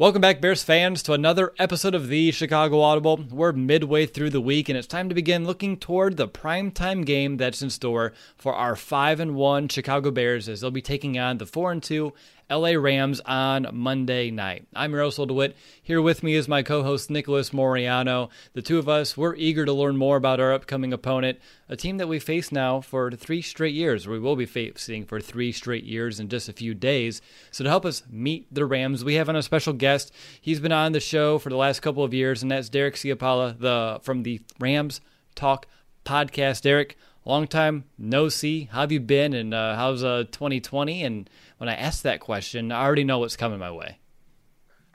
Welcome back, Bears fans, to another episode of the Chicago Audible. We're midway through the week, and it's time to begin looking toward the primetime game that's in store for our 5 and 1 Chicago Bears as they'll be taking on the 4 and 2 LA Rams on Monday night. I'm Russell DeWitt. Here with me is my co host Nicholas Moriano. The two of us, we're eager to learn more about our upcoming opponent, a team that we face now for three straight years. We will be facing for three straight years in just a few days. So, to help us meet the Rams, we have on a special guest. He's been on the show for the last couple of years, and that's Derek Ciapala the, from the Rams Talk podcast. Derek, long time no see. How have you been, and uh, how's uh, 2020? And when I ask that question, I already know what's coming my way.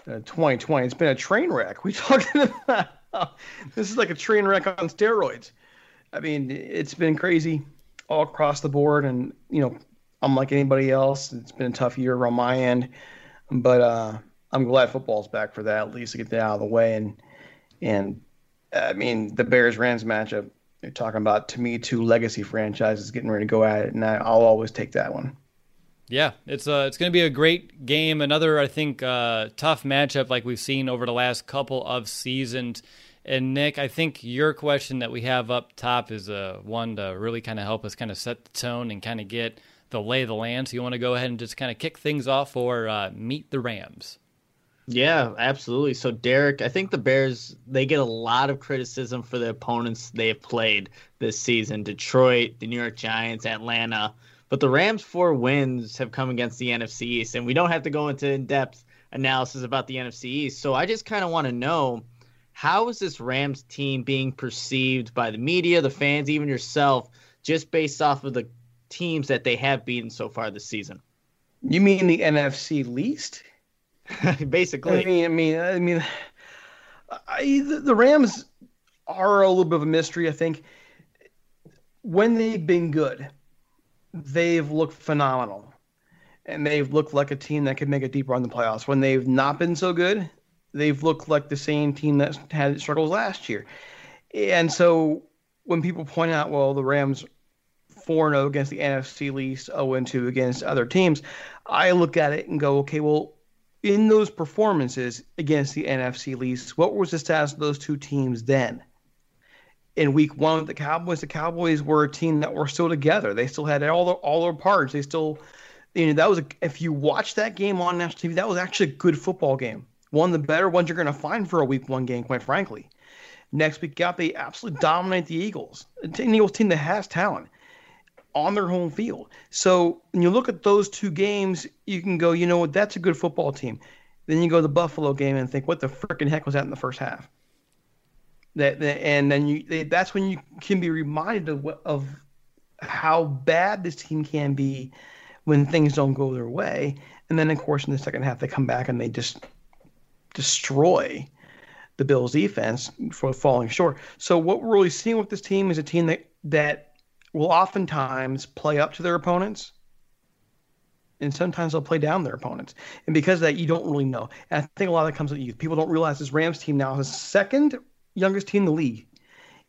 Uh, 2020, it's been a train wreck. We talking about this is like a train wreck on steroids. I mean, it's been crazy all across the board, and you know, unlike anybody else, it's been a tough year on my end. But uh, I'm glad football's back for that, at least to get that out of the way. And and I mean, the Bears Rams matchup. You're talking about to me two legacy franchises getting ready to go at it, and I'll always take that one. Yeah, it's uh, it's going to be a great game. Another, I think, uh, tough matchup like we've seen over the last couple of seasons. And Nick, I think your question that we have up top is uh, one to really kind of help us kind of set the tone and kind of get the lay of the land. So you want to go ahead and just kind of kick things off or uh, meet the Rams. Yeah, absolutely. So Derek, I think the Bears they get a lot of criticism for the opponents they have played this season: Detroit, the New York Giants, Atlanta. But the Rams' four wins have come against the NFC East, and we don't have to go into in-depth analysis about the NFC East. So I just kind of want to know how is this Rams team being perceived by the media, the fans, even yourself, just based off of the teams that they have beaten so far this season? You mean the NFC least? Basically, I mean, I mean, I mean, I, the, the Rams are a little bit of a mystery. I think when they've been good, they've looked phenomenal. And they've looked like a team that could make a deep run in the playoffs. When they've not been so good, they've looked like the same team that had struggles last year. And so when people point out, well, the Rams 4 0 against the NFC least, 0 2 against other teams, I look at it and go, okay, well, in those performances against the NFC least, what was the status of those two teams then? In week one with the Cowboys, the Cowboys were a team that were still together. They still had all their all their parts. They still, you know, that was a, if you watch that game on national TV, that was actually a good football game. One of the better ones you're going to find for a week one game, quite frankly. Next week out, they absolutely dominate the Eagles, an Eagles team that has talent on their home field. So when you look at those two games, you can go, you know what, that's a good football team. Then you go to the Buffalo game and think, what the freaking heck was that in the first half? That, and then you they, that's when you can be reminded of, of how bad this team can be when things don't go their way. And then, of course, in the second half, they come back and they just destroy the Bills' defense for falling short. So what we're really seeing with this team is a team that that will oftentimes play up to their opponents, and sometimes they'll play down their opponents. And because of that, you don't really know. And I think a lot of that comes with youth. People don't realize this Rams team now has second youngest team in the league.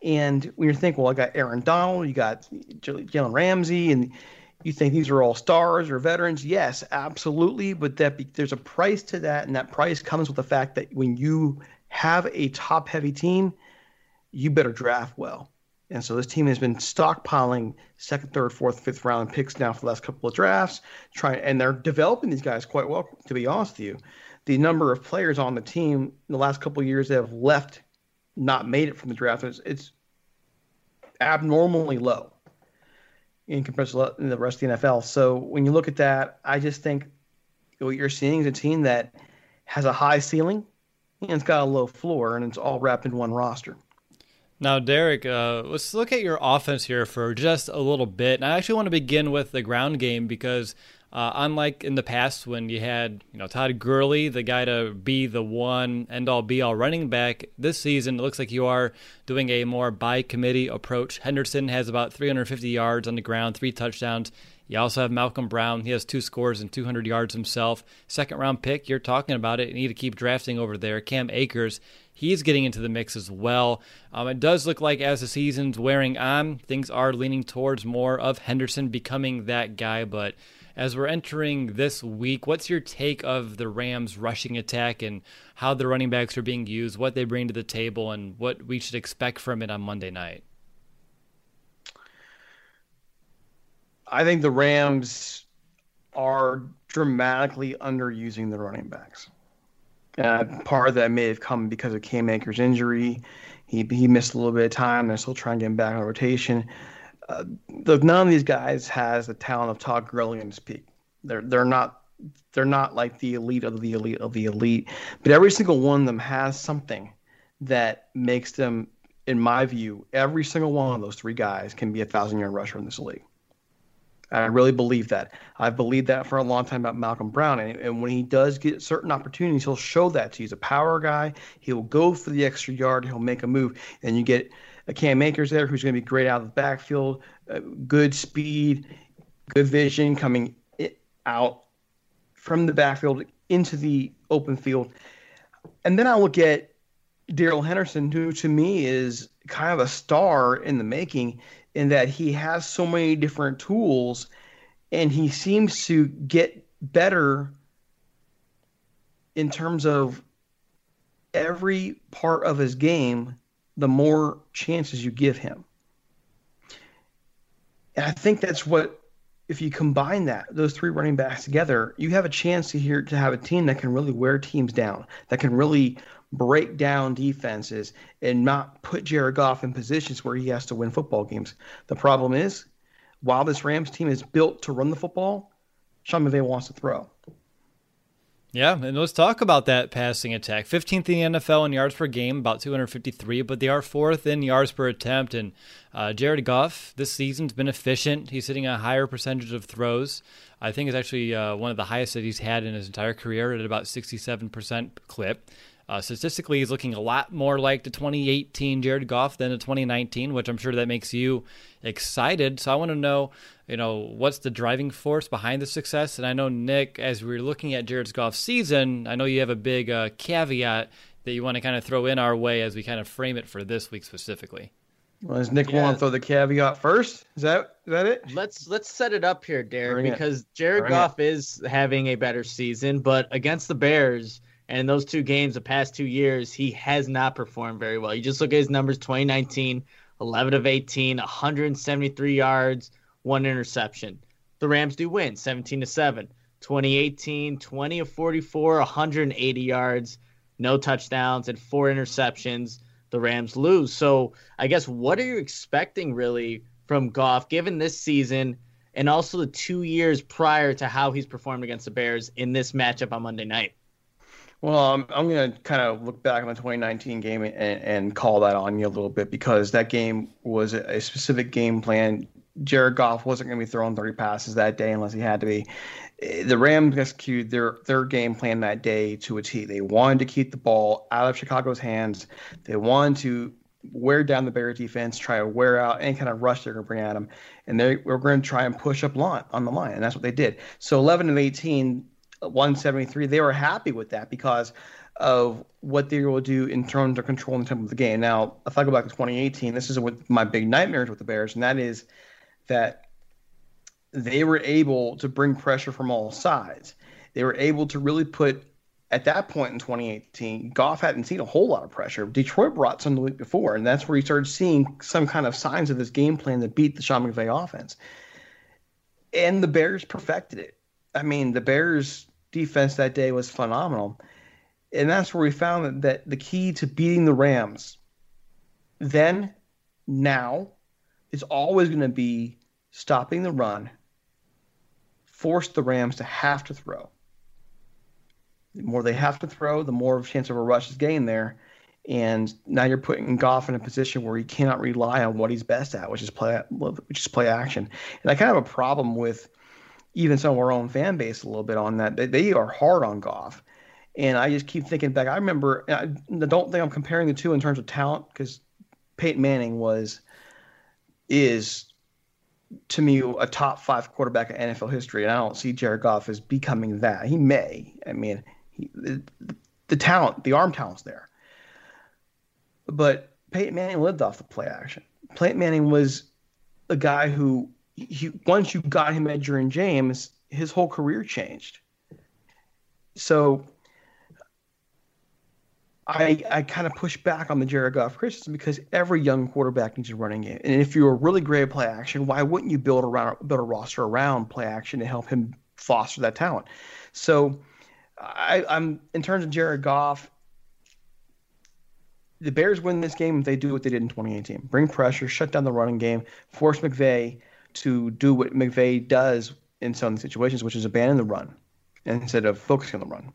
And when you think, well, I got Aaron Donald, you got Jalen Ramsey, and You think these are all stars or veterans? Yes, absolutely. But that there's a price to that, and that price comes with the fact that when you have a top-heavy team, you better draft well. And so this team has been stockpiling second, third, fourth, fifth round picks now for the last couple of drafts, trying and they're developing these guys quite well. To be honest with you, the number of players on the team in the last couple of years that have left, not made it from the draft, it's, it's abnormally low in comparison to the rest of the NFL. So when you look at that, I just think what you're seeing is a team that has a high ceiling and it's got a low floor, and it's all wrapped in one roster. Now, Derek, uh, let's look at your offense here for just a little bit. And I actually want to begin with the ground game because, uh, unlike in the past when you had, you know, Todd Gurley, the guy to be the one end all be all running back, this season it looks like you are doing a more by committee approach. Henderson has about 350 yards on the ground, three touchdowns. You also have Malcolm Brown. He has two scores and 200 yards himself. Second round pick, you're talking about it. You need to keep drafting over there. Cam Akers he's getting into the mix as well. Um, it does look like as the season's wearing on, things are leaning towards more of Henderson becoming that guy. But as we're entering this week, what's your take of the Rams' rushing attack and how the running backs are being used, what they bring to the table, and what we should expect from it on Monday night? I think the Rams are dramatically underusing the running backs. Uh, part of that may have come because of Cam Akers' injury. He he missed a little bit of time. They're still trying to get him back on rotation. Uh, none of these guys has the talent of Todd Gurley in his peak. They're they're not they're not like the elite of the elite of the elite. But every single one of them has something that makes them, in my view, every single one of those three guys can be a thousand yard rusher in this league. I really believe that. I've believed that for a long time about Malcolm Brown. And, and, when he does get certain opportunities, he'll show that to you. He's a power guy. He'll go for the extra yard. He'll make a move. And you get Cam Akers there who's going to be great out of the backfield, uh, good speed, good vision coming out from the backfield into the open field. And then I look at Darrell Henderson, who to me is kind of a star in the making in that he has so many different tools and he seems to get better in terms of every part of his game the more chances you give him and i think that's what if you combine that those three running backs together you have a chance to hear to have a team that can really wear teams down that can really break down defenses and not put Jared Goff in positions where he has to win football games. The problem is, while this Rams team is built to run the football, Sean McVay wants to throw. Yeah, and let's talk about that passing attack. 15th in the NFL in yards per game, about 253, but they are fourth in yards per attempt. And uh, Jared Goff this season's been efficient. He's hitting a higher percentage of throws. I think it's actually uh, one of the highest that he's had in his entire career at about 67% clip. Uh, statistically, he's looking a lot more like the 2018 Jared Goff than the 2019, which I'm sure that makes you excited. So I want to know, you know, what's the driving force behind the success? And I know Nick, as we are looking at Jared Goff's season, I know you have a big uh, caveat that you want to kind of throw in our way as we kind of frame it for this week specifically. Well, does Nick yeah. want to throw the caveat first? Is that is that it? Let's let's set it up here, Derek, Bring because it. Jared Bring Goff it. is having a better season, but against the Bears and in those two games, the past two years, he has not performed very well. You just look at his numbers 2019, 11 of 18, 173 yards, one interception. The Rams do win 17 to 7. 2018, 20 of 44, 180 yards, no touchdowns, and four interceptions. The Rams lose. So I guess what are you expecting really from Goff given this season and also the two years prior to how he's performed against the Bears in this matchup on Monday night? Well, I'm, I'm going to kind of look back on the 2019 game and, and call that on you a little bit because that game was a specific game plan. Jared Goff wasn't going to be throwing 30 passes that day unless he had to be. Eh, the Rams executed their their game plan that day to a T. They wanted to keep the ball out of Chicago's hands. They wanted to wear down the Bears defense, try to wear out any kind of rush they're going to bring at them, and they were going to try and push up on the line, and that's what they did. So 11 of 18, 173, they were happy with that because of what they will do in terms of controlling the tempo of the game. Now, if I go back to 2018, this is what my big nightmares with the Bears, and that is that they were able to bring pressure from all sides. They were able to really put at that point in 2018, Goff hadn't seen a whole lot of pressure. Detroit brought some the week before, and that's where he started seeing some kind of signs of this game plan that beat the Sean McVay offense. And the Bears perfected it. I mean, the Bears defense that day was phenomenal. And that's where we found that, that the key to beating the Rams then, now, is always going to be stopping the run, force the Rams to have to throw. The more they have to throw, the more of a chance of a rush is gained there. And now you're putting Goff in a position where he cannot rely on what he's best at, which is play, which is play action. And I kind of have a problem with even some of our own fan base a little bit on that. They, they are hard on Goff. And I just keep thinking back. I remember, I don't think I'm comparing the two in terms of talent because Peyton Manning was, is to me a top five quarterback in NFL history. And I don't see Jared Goff as becoming that. He may. I mean, he, the, the talent, the arm talent's there. But Peyton Manning lived off the play action. Peyton Manning was a guy who, he, once you got him at Edgerrin James, his whole career changed. So I I kind of push back on the Jared Goff criticism because every young quarterback needs a running game, and if you're a really great at play action, why wouldn't you build around build a roster around play action to help him foster that talent? So, I, I'm in terms of Jared Goff. The Bears win this game if they do what they did in 2018: bring pressure, shut down the running game, force McVay to do what McVay does in some situations, which is abandon the run instead of focusing on the run.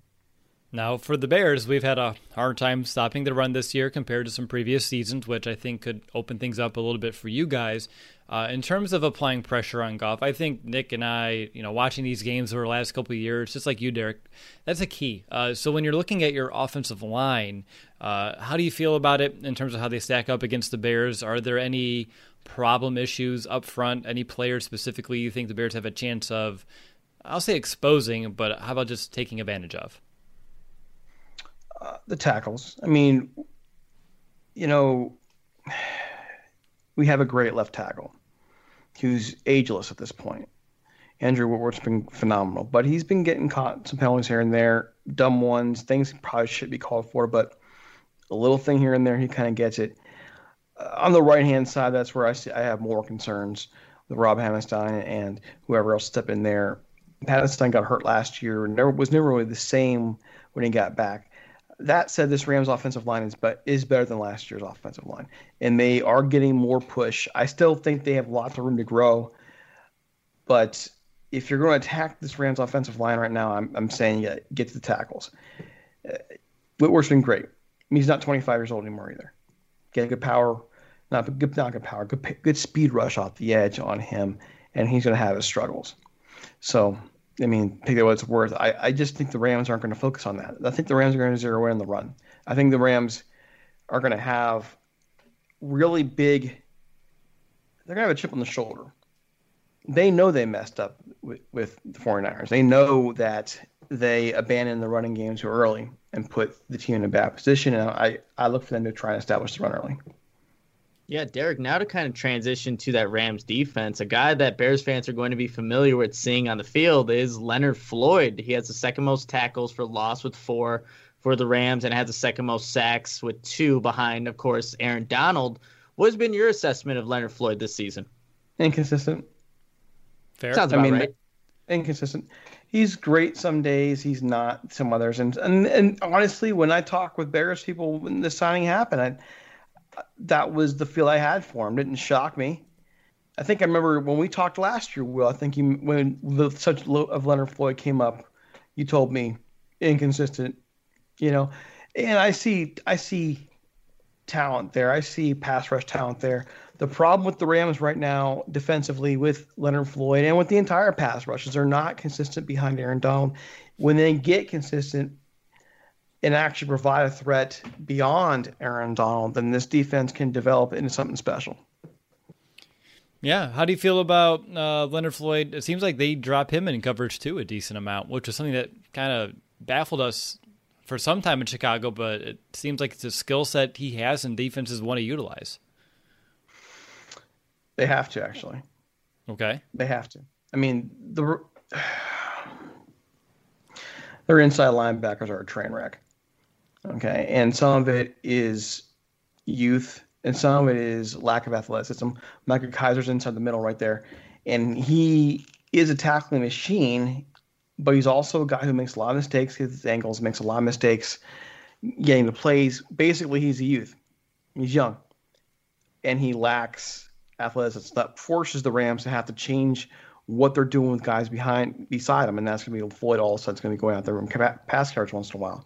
Now, for the Bears, we've had a hard time stopping the run this year compared to some previous seasons, which I think could open things up a little bit for you guys. Uh, in terms of applying pressure on Goff, I think Nick and I, you know, watching these games over the last couple of years, just like you, Derek, that's a key. Uh, so when you're looking at your offensive line, uh, how do you feel about it in terms of how they stack up against the Bears? Are there any problem issues up front? Any players specifically you think the Bears have a chance of, I'll say exposing, but how about just taking advantage of? Uh, the tackles. I mean, you know, we have a great left tackle who's ageless at this point. Andrew Whitworth's been phenomenal, but he's been getting caught some penalties here and there, dumb ones, things probably should be called for, but a little thing here and there, he kind of gets it. Uh, on the right hand side, that's where I see I have more concerns with Rob Havenstein and whoever else step in there. Havenstein got hurt last year never was never really the same when he got back. That said, this Rams offensive line is but is better than last year's offensive line, and they are getting more push. I still think they have lots of room to grow, but if you're going to attack this Rams offensive line right now, I'm, I'm saying yeah, get to the tackles. Uh, Whitworth's been great. He's not 25 years old anymore either. Get good power, not good, not good power, good, good speed rush off the edge on him, and he's going to have his struggles. So I mean, take that what it's worth. I, I just think the Rams aren't going to focus on that. I think the Rams are going to zero in on the run. I think the Rams are going to have really big. They're going to have a chip on the shoulder. They know they messed up with, with the 49ers. They know that they abandoned the running game too early and put the team in a bad position. And I, I look for them to try and establish the run early. Yeah, Derek, now to kind of transition to that Rams defense, a guy that Bears fans are going to be familiar with seeing on the field is Leonard Floyd. He has the second most tackles for loss with four for the Rams and has the second most sacks with two behind, of course, Aaron Donald. What has been your assessment of Leonard Floyd this season? Inconsistent. Fair. Sounds about I mean, right. Inconsistent. He's great some days. He's not some others. And and, and honestly, when I talk with Bears people when the signing happened, I that was the feel I had for him. Didn't shock me. I think I remember when we talked last year, Will. I think you, when the such of Leonard Floyd came up, you told me inconsistent, you know, and I see I see talent there. I see pass rush talent there. The problem with the Rams right now, defensively, with Leonard Floyd and with the entire pass rushes, they're not consistent behind Aaron Donald. When they get consistent, and actually provide a threat beyond Aaron Donald, then this defense can develop into something special. Yeah, how do you feel about uh, Leonard Floyd? It seems like they drop him in coverage too a decent amount, which is something that kind of baffled us for some time in Chicago. But it seems like it's a skill set he has and defenses want to utilize. They have to actually. Okay. They have to. I mean, the their inside linebackers are a train wreck. Okay, and some of it is youth, and some of it is lack of athleticism. Micah Kiser's inside the middle right there, and he is a tackling machine, but he's also a guy who makes a lot of mistakes. His angles makes a lot of mistakes getting the plays. Basically, he's a youth. He's young, and he lacks athleticism. That forces the Rams to have to change what they're doing with guys behind beside him, and that's going to be Floyd. All of a sudden, going to be going out there and pass coverage once in a while.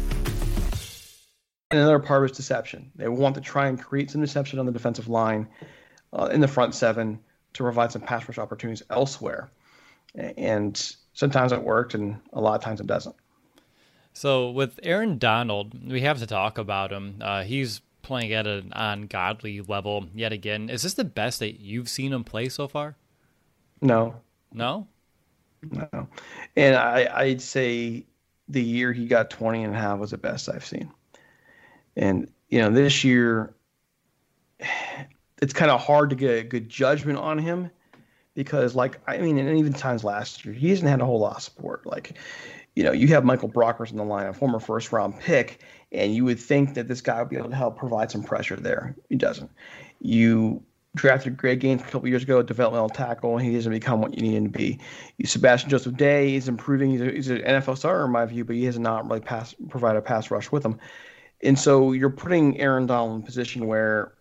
And another part is deception. They want to try and create some deception on the defensive line uh, in the front seven to provide some pass rush opportunities elsewhere. And sometimes it worked, and a lot of times it doesn't. So with Aaron Donald, we have to talk about him. Uh, he's playing at an ungodly level yet again. Is this the best that you've seen him play so far? No. No? No. And I, I'd say the year he got 20 and a half was the best I've seen. And, you know, this year, it's kind of hard to get a good judgment on him because, like, I mean, and even times last year, he hasn't had a whole lot of support. Like, you know, you have Michael Brockers in the line, a former first round pick, and you would think that this guy would be able to help provide some pressure there. He doesn't. You drafted Greg Gaines a couple years ago, developmental tackle, and he hasn't become what you need him to be. You, Sebastian Joseph Day is improving. He's, a, he's, an NFL star in my view, but he has not really pass, provided a pass rush with him. And so you're putting Aaron Donald in a position where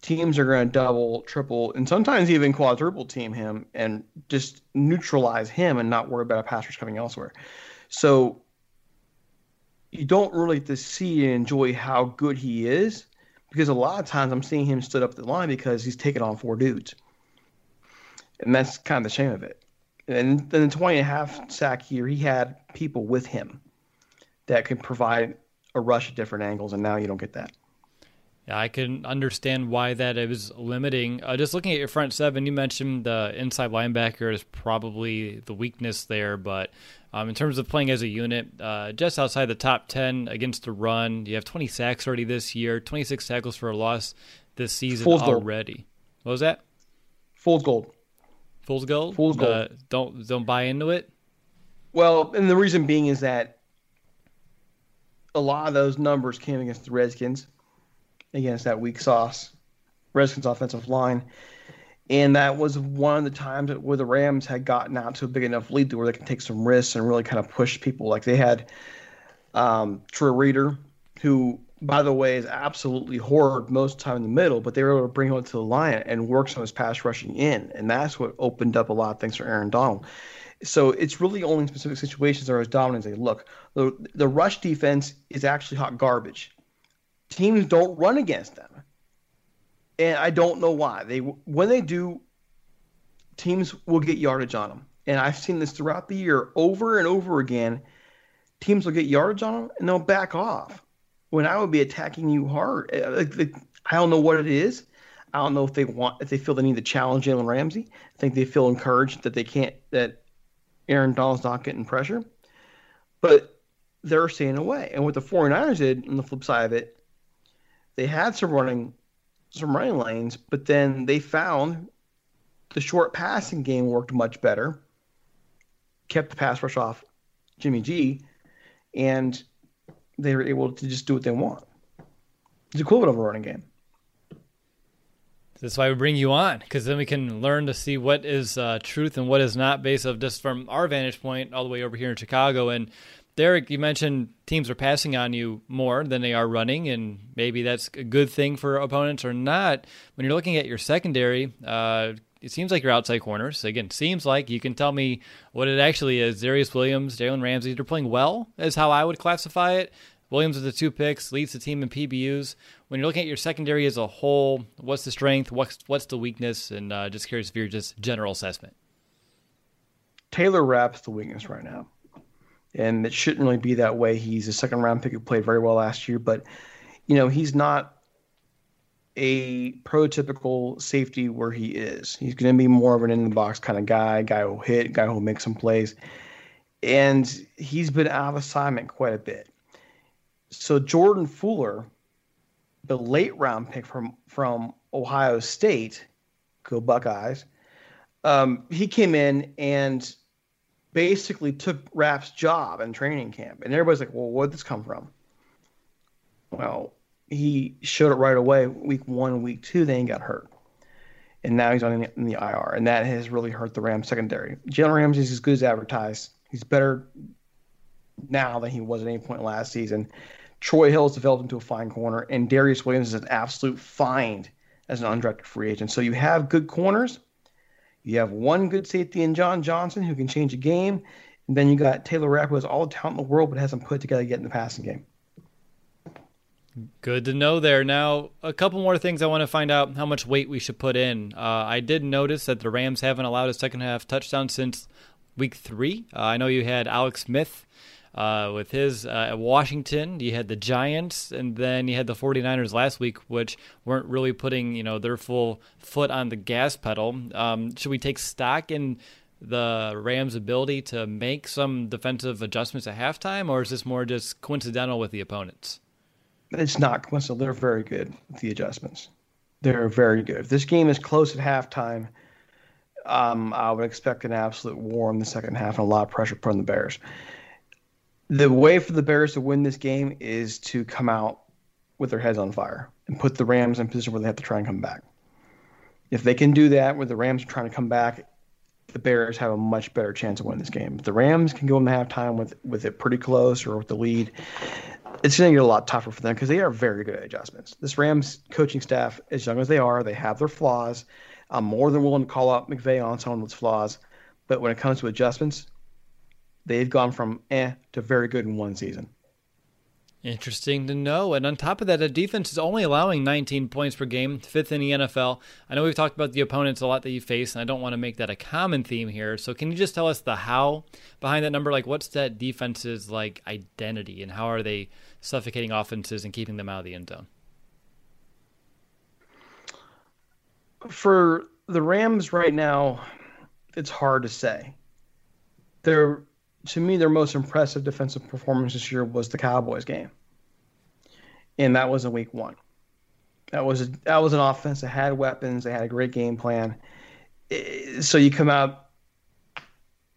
teams are going to double, triple, and sometimes even quadruple team him and just neutralize him and not worry about a pass rush coming elsewhere. So you don't really get to see and enjoy how good he is because a lot of times I'm seeing him stood up the line because he's taking on four dudes. And that's kind of the shame of it. And then the 20 and a half sack year, he had people with him that could provide a rush at different angles, and now you don't get that. Yeah, I can understand why that is limiting. Uh, just looking at your front seven, you mentioned the inside linebacker is probably the weakness there, but um, in terms of playing as a unit, uh, just outside the top 10 against the run, you have 20 sacks already this year, 26 tackles for a loss this season Fool's already. Gold. What was that? Fool's gold. Fool's gold. Fool's gold. Uh, don't don't buy into it. Well, and the reason being is that a lot of those numbers came against the Redskins against that weak sauce Redskins offensive line. And that was one of the times where the Rams had gotten out to a big enough lead to where they could take some risks and really kind of push people. Like they had um, Troy Reeder, who, by the way, is absolutely horrid most time in the middle, but they were able to bring him to the line and work of his pass rushing in. And that's what opened up a lot of things for Aaron Donald. So it's really only in specific situations are as dominant as they look. The, the rush defense is actually hot garbage teams don't run against them. And I don't know why. They when they do teams will get yardage on them. And I've seen this throughout the year over and over again. Teams will get yardage on them and they'll back off. When I would be attacking you hard, uh, I don't know what it is. I don't know if they want if they feel the need to challenge Jalen Ramsey. I think they feel encouraged that they can't that Aaron Donald's not getting pressure. But they're staying away. And what the 49ers did on the flip side of it, they had some running some running lanes, but then they found the short passing game worked much better. Kept the pass rush off Jimmy G, and they were able to just do what they want. It's equivalent of a running game. That's why we bring you on, because then we can learn to see what is uh, truth and what is not, based of just from our vantage point all the way over here in Chicago. And Derek, you mentioned teams are passing on you more than they are running, and maybe that's a good thing for opponents or not. When you're looking at your secondary, uh, it seems like your outside corners. Again, seems like you can tell me what it actually is. Darious Williams, Jalen Ramsey, they're playing well, is how I would classify it. Williams with the two picks leads the team in PBUs. When you're looking at your secondary as a whole, what's the strength? What's what's the weakness? And uh, just curious of your just general assessment. Taylor Rapp's the weakness right now. And it shouldn't really be that way. He's a second round pick who played very well last year, but you know, he's not a prototypical safety where he is. He's going to be more of an in the box kind of guy, guy who'll hit, guy who'll make some plays. And he's been out of assignment quite a bit. So Jordan Fuller, the late round pick from from Ohio State, go Buckeyes. Um, he came in and basically took Rapp's job in training camp, and everybody's like, "Well, where'd this come from?" Well, he showed it right away. Week one, week two, then he got hurt, and now he's on the, in the IR, and that has really hurt the Rams secondary. Jalen Ramsey's as good as advertised. He's better now than he was at any point last season. Troy Hill has developed into a fine corner, and Darious Williams is an absolute find as an undrafted free agent. So you have good corners. You have one good safety in John Johnson who can change a game. And then you got Taylor Rapp, who has all the talent in the world, but hasn't put together yet in the passing game. Good to know there. Now, a couple more things I want to find out how much weight we should put in. Uh, I did notice that the Rams haven't allowed a second half touchdown since week three. Uh, I know you had Alex Smith uh, with his uh, at Washington. You had the Giants, and then you had the 49ers last week, which weren't really putting you know their full foot on the gas pedal. Um, should we take stock in the Rams' ability to make some defensive adjustments at halftime, or is this more just coincidental with the opponents? It's not coincidental. They're very good with the adjustments. They're very good. If this game is close at halftime, um, I would expect an absolute war in the second half and a lot of pressure put on the Bears the way for the Bears to win this game is to come out with their heads on fire and put the Rams in a position where they have to try and come back. If they can do that, where the Rams are trying to come back, the Bears have a much better chance of winning this game. If the Rams can go in the halftime with with it pretty close or with the lead, it's going to get a lot tougher for them because they are very good at adjustments. This Rams coaching staff, as young as they are, they have their flaws. I'm more than willing to call out McVay on some of those flaws, but when it comes to adjustments, they've gone from eh to very good in one season. Interesting to know. And on top of that, the defense is only allowing 19 points per game, fifth in the NFL. I know we've talked about the opponents a lot that you face, and I don't want to make that a common theme here. So can you just tell us the how behind that number? Like, what's that defense's like identity, and how are they suffocating offenses and keeping them out of the end zone? For the Rams right now, it's hard to say. They're to me, their most impressive defensive performance this year was the Cowboys game, and that was in Week One. That was a, that was an offense that had weapons. They had a great game plan. So you come out,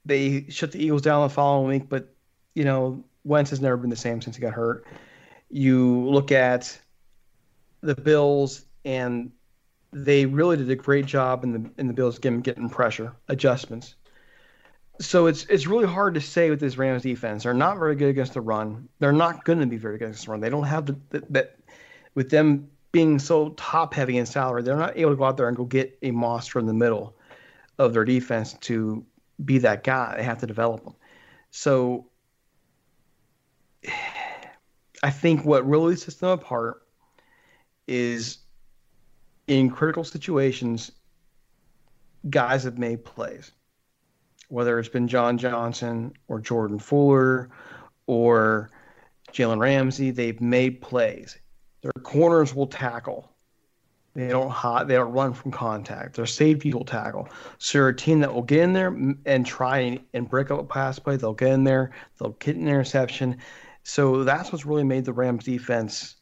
they shut the Eagles down the following week, but you know Wentz has never been the same since he got hurt. You look at the Bills, and they really did a great job in the in the Bills getting getting pressure adjustments so it's it's really hard to say with this Rams defense. They're not very good against the run. They're not going to be very good against the run. They don't have the that with them being so top heavy in salary, they're not able to go out there and go get a monster in the middle of their defense to be that guy. They have to develop them. So I think what really sets them apart is in critical situations, guys have made plays whether it's been John Johnson or Jordan Fuller or Jalen Ramsey, they've made plays. Their corners will tackle. They don't hot, they don't run from contact. Their safety will tackle. So they're a team that will get in there and try and, and break up a pass play. They'll get in there. They'll get an interception. So that's what's really made the Rams defense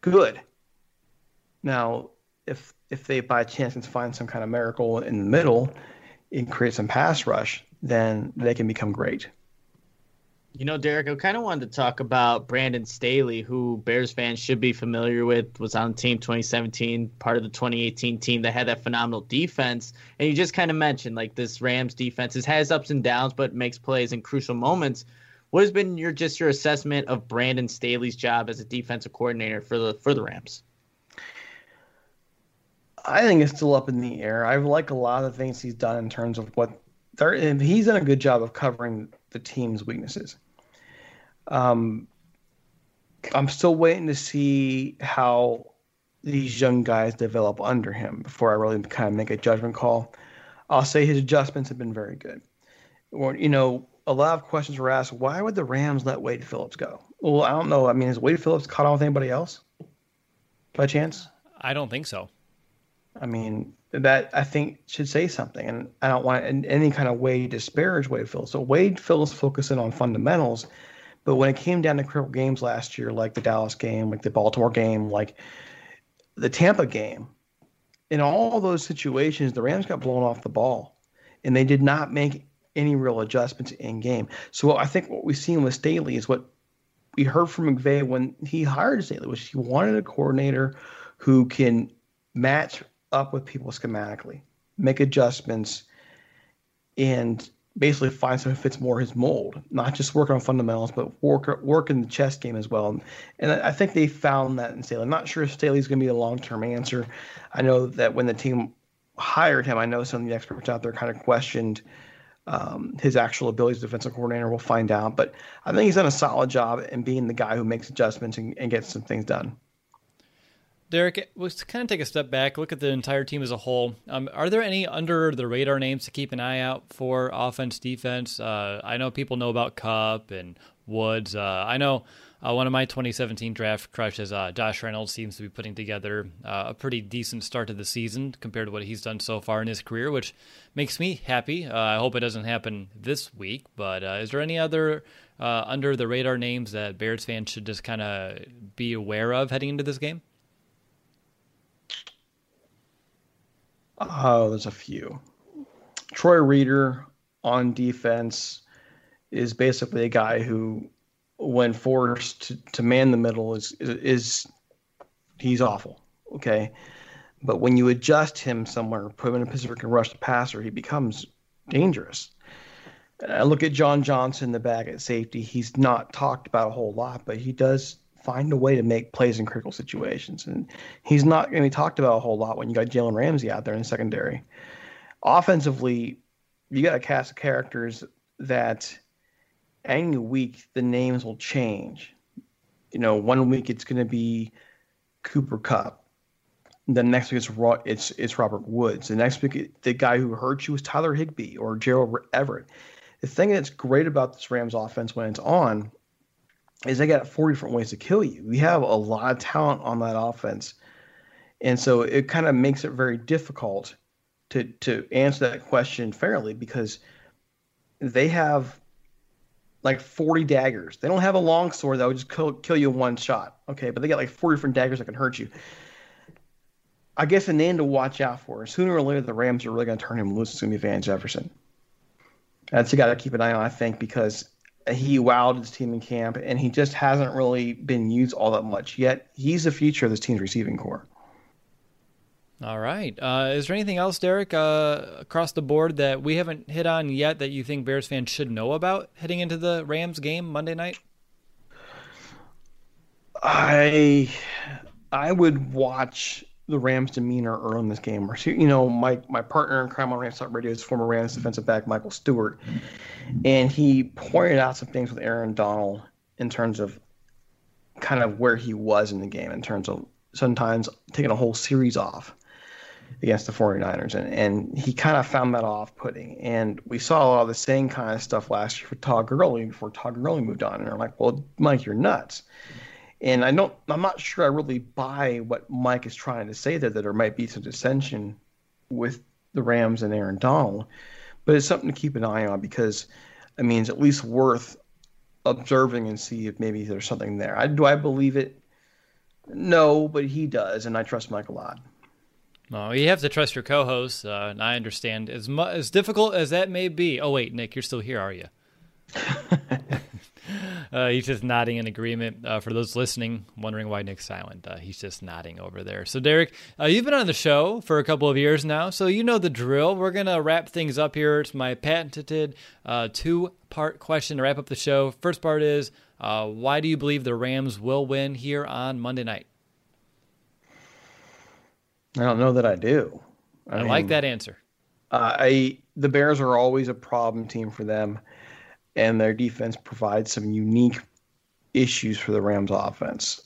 good. Now, if if they by chance can find some kind of miracle in the middle, and create some pass rush, then they can become great. You know, Derek, I kind of wanted to talk about Brandon Staley, who Bears fans should be familiar with, was on team 2017, part of the 2018 team that had that phenomenal defense. And you just kind of mentioned like this Rams defense it has ups and downs, but makes plays in crucial moments. What has been your just your assessment of Brandon Staley's job as a defensive coordinator for the for the Rams? I think it's still up in the air. I like a lot of things he's done in terms of what there. He's done a good job of covering the team's weaknesses. Um, I'm still waiting to see how these young guys develop under him before I really kind of make a judgment call. I'll say his adjustments have been very good. Or, you know, a lot of questions were asked why would the Rams let Wade Phillips go? Well, I don't know. I mean, has Wade Phillips caught on with anybody else by chance? I don't think so. I mean, that I think should say something. And I don't want in any kind of way disparage Wade Phillips. So Wade Phillips focusing on fundamentals, but when it came down to critical games last year, like the Dallas game, like the Baltimore game, like the Tampa game, in all those situations, the Rams got blown off the ball, and they did not make any real adjustments in game. So I think what we've seen with Staley is what we heard from McVay when he hired Staley, which he wanted a coordinator who can match up with people schematically, make adjustments, and basically find something who fits more his mold. Not just work on fundamentals, but work work in the chess game as well. And I think they found that in Staley. I'm not sure if Staley's going to be a long term answer. I know that when the team hired him, I know some of the experts out there kind of questioned um, his actual abilities as defensive coordinator. We'll find out. But I think he's done a solid job in being the guy who makes adjustments and, and gets some things done. Derek, let's kind of take a step back, look at the entire team as a whole. Um, are there any under the radar names to keep an eye out for offense, defense? Uh, I know people know about Kupp and Woods. Uh, I know uh, one of my 2017 draft crushes, uh, Josh Reynolds, seems to be putting together uh, a pretty decent start to the season compared to what he's done so far in his career, which makes me happy. Uh, I hope it doesn't happen this week, but is there any other under the radar names that Bears fans should just kind of be aware of heading into this game? Oh, there's a few. Troy Reeder on defense is basically a guy who, when forced to, to man the middle, is, is, is he's awful. Okay, but when you adjust him somewhere, put him in a position where he can rush the passer, he becomes dangerous. I look at John Johnson, the back at safety. He's not talked about a whole lot, but he does find a way to make plays in critical situations. And he's not going to be talked about a whole lot when you got Jalen Ramsey out there in the secondary. Offensively, you got a cast of characters that any week the names will change. You know, one week it's going to be Cooper Kupp. The next week it's it's it's Robert Woods. The next week the guy who hurt you was Tyler Higbee or Gerald Everett. The thing that's great about this Rams offense when it's on is they got 40 different ways to kill you. We have a lot of talent on that offense. And so it kind of makes it very difficult to to answer that question fairly because they have like 40 daggers. They don't have a long sword that would just kill, kill you in one shot. Okay, but they got like 40 different daggers that can hurt you. I guess a name to watch out for. Sooner or later, the Rams are really going to turn him loose. It's going to be Van Jefferson. That's you got to keep an eye on, I think, because he wowed his team in camp, and he just hasn't really been used all that much yet. He's the future of this team's receiving corps. All right. Uh, is there anything else, Derek, uh, across the board that we haven't hit on yet that you think Bears fans should know about heading into the Rams game Monday night? I I would watch the Rams' demeanor early in this game. or You know, my my partner in crime on Rams Radio is former Rams defensive back Michael Stewart, and he pointed out some things with Aaron Donald in terms of kind of where he was in the game, in terms of sometimes taking a whole series off against the 49ers. And, and he kind of found that off putting. And we saw a lot of the same kind of stuff last year for Todd Gurley before Todd Gurley moved on. And they're like, well, Mike, you're nuts. And I don't, I'm not sure I really buy what Mike is trying to say there, that there might be some dissension with the Rams and Aaron Donald. But it's something to keep an eye on because, I mean, it's at least worth observing and see if maybe there's something there. I, do I believe it? No, but he does, and I trust Mike a lot. Well, you have to trust your co-host, uh, and I understand as mu- as difficult as that may be. Oh wait, Nick, you're still here, are you? Uh, he's just nodding in agreement. Uh, for those listening, wondering why Nick's silent, uh, he's just nodding over there. So, Derek, uh, you've been on the show for a couple of years now, so you know the drill. We're going to wrap things up here. It's my patented uh, two part question to wrap up the show. First part is uh, why do you believe the Rams will win here on Monday night? I don't know that I do. I, I mean, like that answer. I the Bears are always a problem team for them and their defense provides some unique issues for the Rams offense.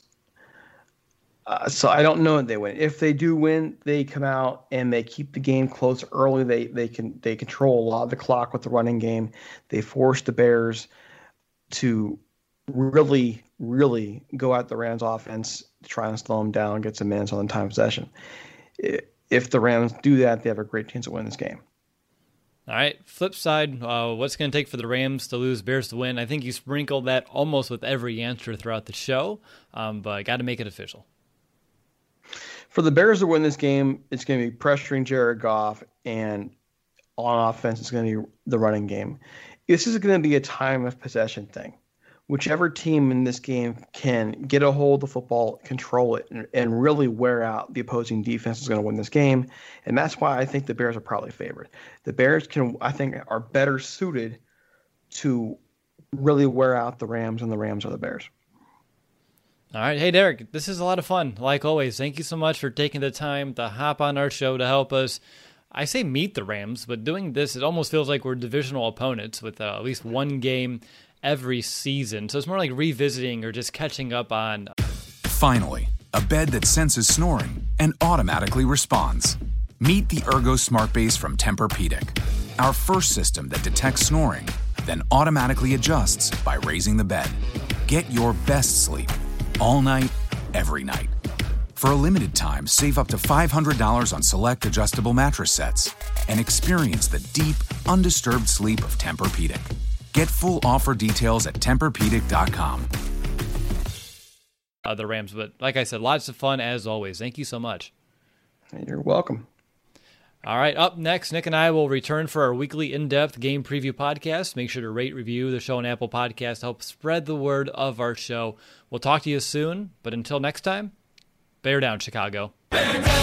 Uh, so I don't know if they win. If they do win, they come out and they keep the game close early. They they can they control a lot of the clock with the running game. They force the Bears to really really go at the Rams offense to try and slow them down, get some minutes on the time possession. If the Rams do that, they have a great chance of winning this game. All right. Flip side, uh, what's going to take for the Rams to lose, Bears to win? I think you sprinkled that almost with every answer throughout the show, um, but got to make it official. For the Bears to win this game, it's going to be pressuring Jared Goff, and on offense, it's going to be the running game. This is going to be a time of possession thing whichever team in this game can get a hold of the football, control it, and, and really wear out the opposing defense is going to win this game. And that's why I think the Bears are probably favored. The Bears can, I think, are better suited to really wear out the Rams, and the Rams are the Bears. All right. Hey, Derek, this is a lot of fun. Like always, thank you so much for taking the time to hop on our show to help us. I say meet the Rams, but doing this, it almost feels like we're divisional opponents with uh, at least one game every season. So it's more like revisiting or just catching up on. Finally, a bed that senses snoring and automatically responds. Meet the Ergo Smart Base from Tempur-Pedic, our first system that detects snoring, then automatically adjusts by raising the bed. Get your best sleep all night, every night. For a limited time, save up to $500 on select adjustable mattress sets and experience the deep, undisturbed sleep of Tempur-Pedic. Get full offer details at TempurPedic.com. Uh, the Rams, but like I said, lots of fun as always. Thank you so much. You're welcome. All right, up next, Nick and I will return for our weekly in depth game preview podcast. Make sure to rate, review the show on Apple Podcast, help spread the word of our show. We'll talk to you soon, but until next time, bear down, Chicago. Bear down!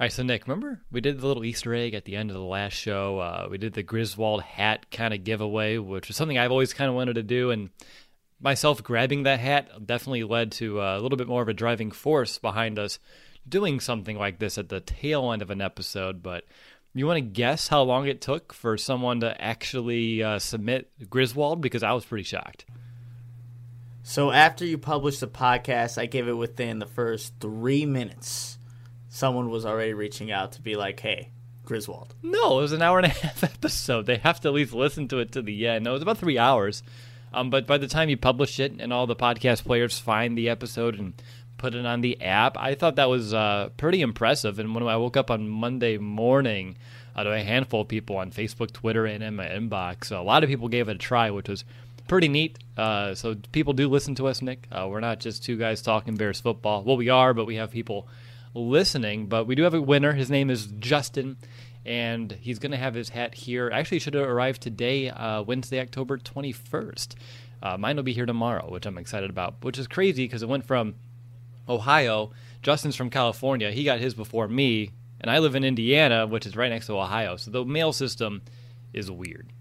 All right, so Nick, remember we did the little Easter egg at the end of the last show? Uh, we did the Griswold hat kind of giveaway, which was something I've always kind of wanted to do, and myself grabbing that hat definitely led to uh, a little bit more of a driving force behind us doing something like this at the tail end of an episode. But you want to guess how long it took for someone to actually uh, submit Griswold? Because I was pretty shocked. So after you published the podcast, I gave it within the first three minutes someone was already reaching out to be like, "Hey, Griswold." No, it was an hour and a half episode. They have to at least listen to it to the end. No, it was about three hours. Um, but by the time you publish it and all the podcast players find the episode and put it on the app, I thought that was uh, pretty impressive. And when I woke up on Monday morning, uh, to a handful of people on Facebook, Twitter, and in my inbox, so a lot of people gave it a try, which was pretty neat. Uh, so people do listen to us, Nick. Uh, we're not just two guys talking Bears football. Well, we are, but we have people listening. But we do have a winner. His name is Justin, and he's going to have his hat here. Actually, should have arrived today, uh, Wednesday, October 21st. Uh, mine will be here tomorrow, which I'm excited about, which is crazy because it went from Ohio. Justin's from California. He got his before me, and I live in Indiana, which is right next to Ohio. So the mail system is weird.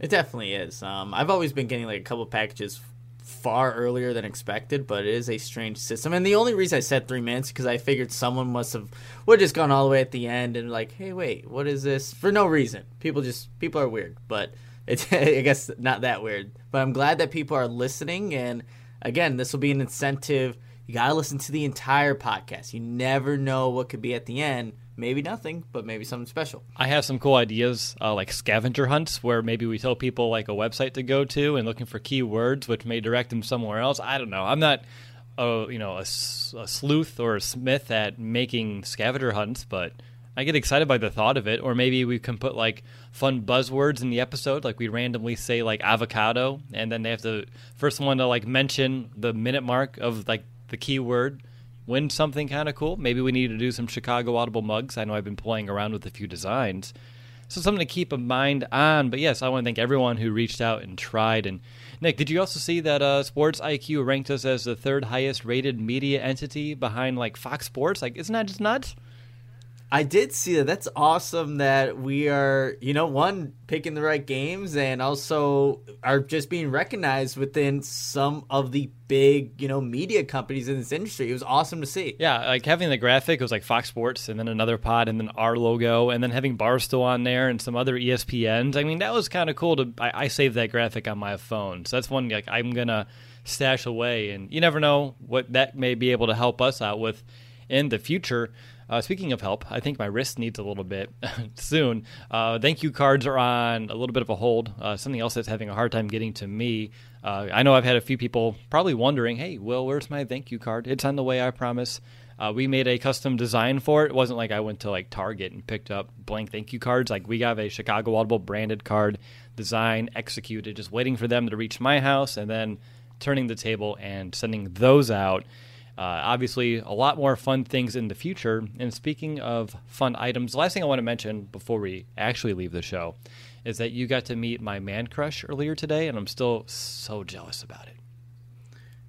It definitely is. Um, I've always been getting like a couple packages far earlier than expected, but it is a strange system. And the only reason I said three minutes because I figured someone must have would just gone all the way at the end and like, hey, wait, what is this? For no reason. People just people are weird, but it's I guess not that weird. But I'm glad that people are listening, and again, this will be an incentive. You gotta listen to the entire podcast. You never know what could be at the end maybe nothing, but maybe something special. I have some cool ideas, uh, like scavenger hunts, where maybe we tell people like a website to go to and looking for keywords, which may direct them somewhere else. I don't know. I'm not, a, you know, a, a sleuth or a smith at making scavenger hunts, but I get excited by the thought of it. Or maybe we can put like fun buzzwords in the episode, like we randomly say like avocado, and then they have to first one to like mention the minute mark of like the keyword win something kind of cool. Maybe we need to do some Chicago Audible mugs. I know I've been playing around with a few designs. So something to keep in mind on. But yes, I want to thank everyone who reached out and tried. And Nick, did you also see that uh, Sports IQ ranked us as the third highest rated media entity behind like Fox Sports? Like, isn't that just nuts? I did see that. That's awesome that we are, you know, one picking the right games and also are just being recognized within some of the big, you know, media companies in this industry. It was awesome to see. Yeah, like having the graphic it was like Fox Sports and then another pod and then our logo and then having Barstool on there and some other ESPNs. I mean, that was kind of cool to I, I saved that graphic on my phone. So that's one like I'm going to stash away and you never know what that may be able to help us out with in the future. Uh, speaking of help, I think my wrist needs a little bit soon. Uh, thank you cards are on a little bit of a hold. Uh, something else that's having a hard time getting to me. Uh, I know I've had a few people probably wondering, hey, Will, where's my thank you card? It's on the way, I promise. Uh, we made a custom design for it. It wasn't like I went to like Target and picked up blank thank you cards. Like we have a Chicago Audible branded card design executed, just waiting for them to reach my house and then turning the table and sending those out. Uh, obviously, a lot more fun things in the future. And speaking of fun items, the last thing I want to mention before we actually leave the show is that you got to meet my man crush earlier today, and I'm still so jealous about it.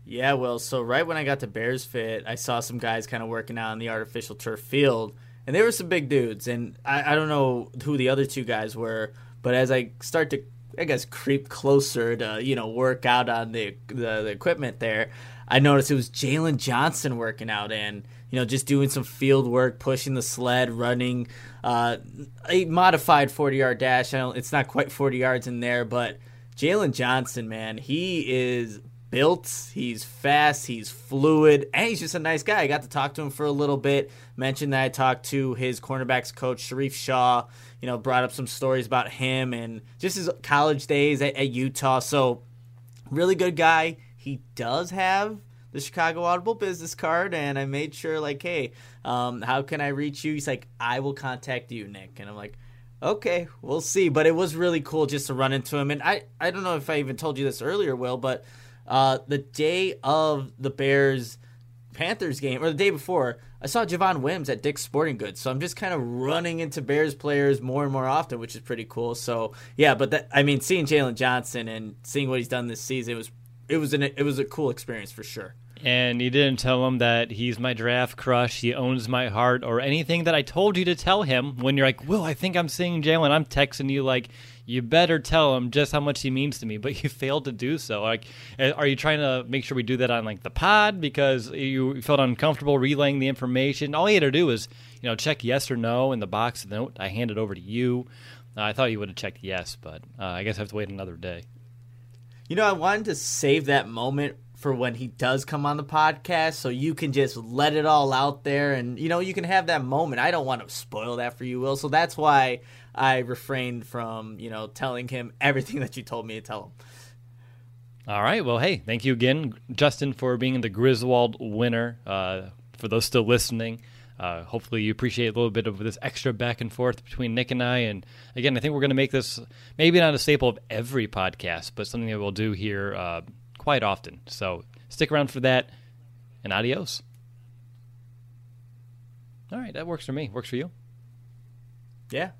Yeah, well, so right when I got to Bears Fit, I saw some guys kind of working out on the artificial turf field, and they were some big dudes. And I, I don't know who the other two guys were, but as I start to, I guess, creep closer to, you know, work out on the, the, the equipment there, I noticed it was Jaylon Johnson working out and you know just doing some field work, pushing the sled, running uh, a modified 40 yard dash. I don't, it's not quite 40 yards in there, but Jaylon Johnson, man, he is built. He's fast. He's fluid, and he's just a nice guy. I got to talk to him for a little bit. Mentioned that I talked to his cornerbacks coach Sharrieff Shah. You know, brought up some stories about him and just his college days at, at Utah. So, really good guy he does have the Chicago Audible business card, and I made sure, like, hey, um, how can I reach you? He's like, I will contact you, Nick. And I'm like, okay, we'll see. But it was really cool just to run into him. And I, I don't know if I even told you this earlier, Will, but uh, the day of the Bears Panthers game, or the day before, I saw Javon Wims at Dick's Sporting Goods. So I'm just kind of running into Bears players more and more often, which is pretty cool. So yeah, but that, I mean, seeing Jaylon Johnson and seeing what he's done this season, it was it was an it was a cool experience for sure. And you didn't tell him that he's my draft crush, he owns my heart, or anything that I told you to tell him when you're like, Will, I think I'm seeing Jaylon. I'm texting you like, you better tell him just how much he means to me, but you failed to do so. Like, eh, are you trying to make sure we do that on like the pod because you felt uncomfortable relaying the information? All you had to do was, you know, check yes or no in the box. Then I hand it over to you. I thought you would have checked yes, but uh, I guess I have to wait another day. You know, I wanted to save that moment for when he does come on the podcast so you can just let it all out there and you know you can have that moment. I don't want to spoil that for you will so that's why i refrained from you know telling him everything that you told me to tell him. All right. Well hey thank you again justin for being the griswold winner uh, for those still listening uh, hopefully you appreciate a little bit of this extra back and forth between Nick and I. And again, I think we're going to make this maybe not a staple of every podcast, but something that we'll do here uh, quite often. So stick around for that, and adios. All right, that works for me. Works for you? Yeah,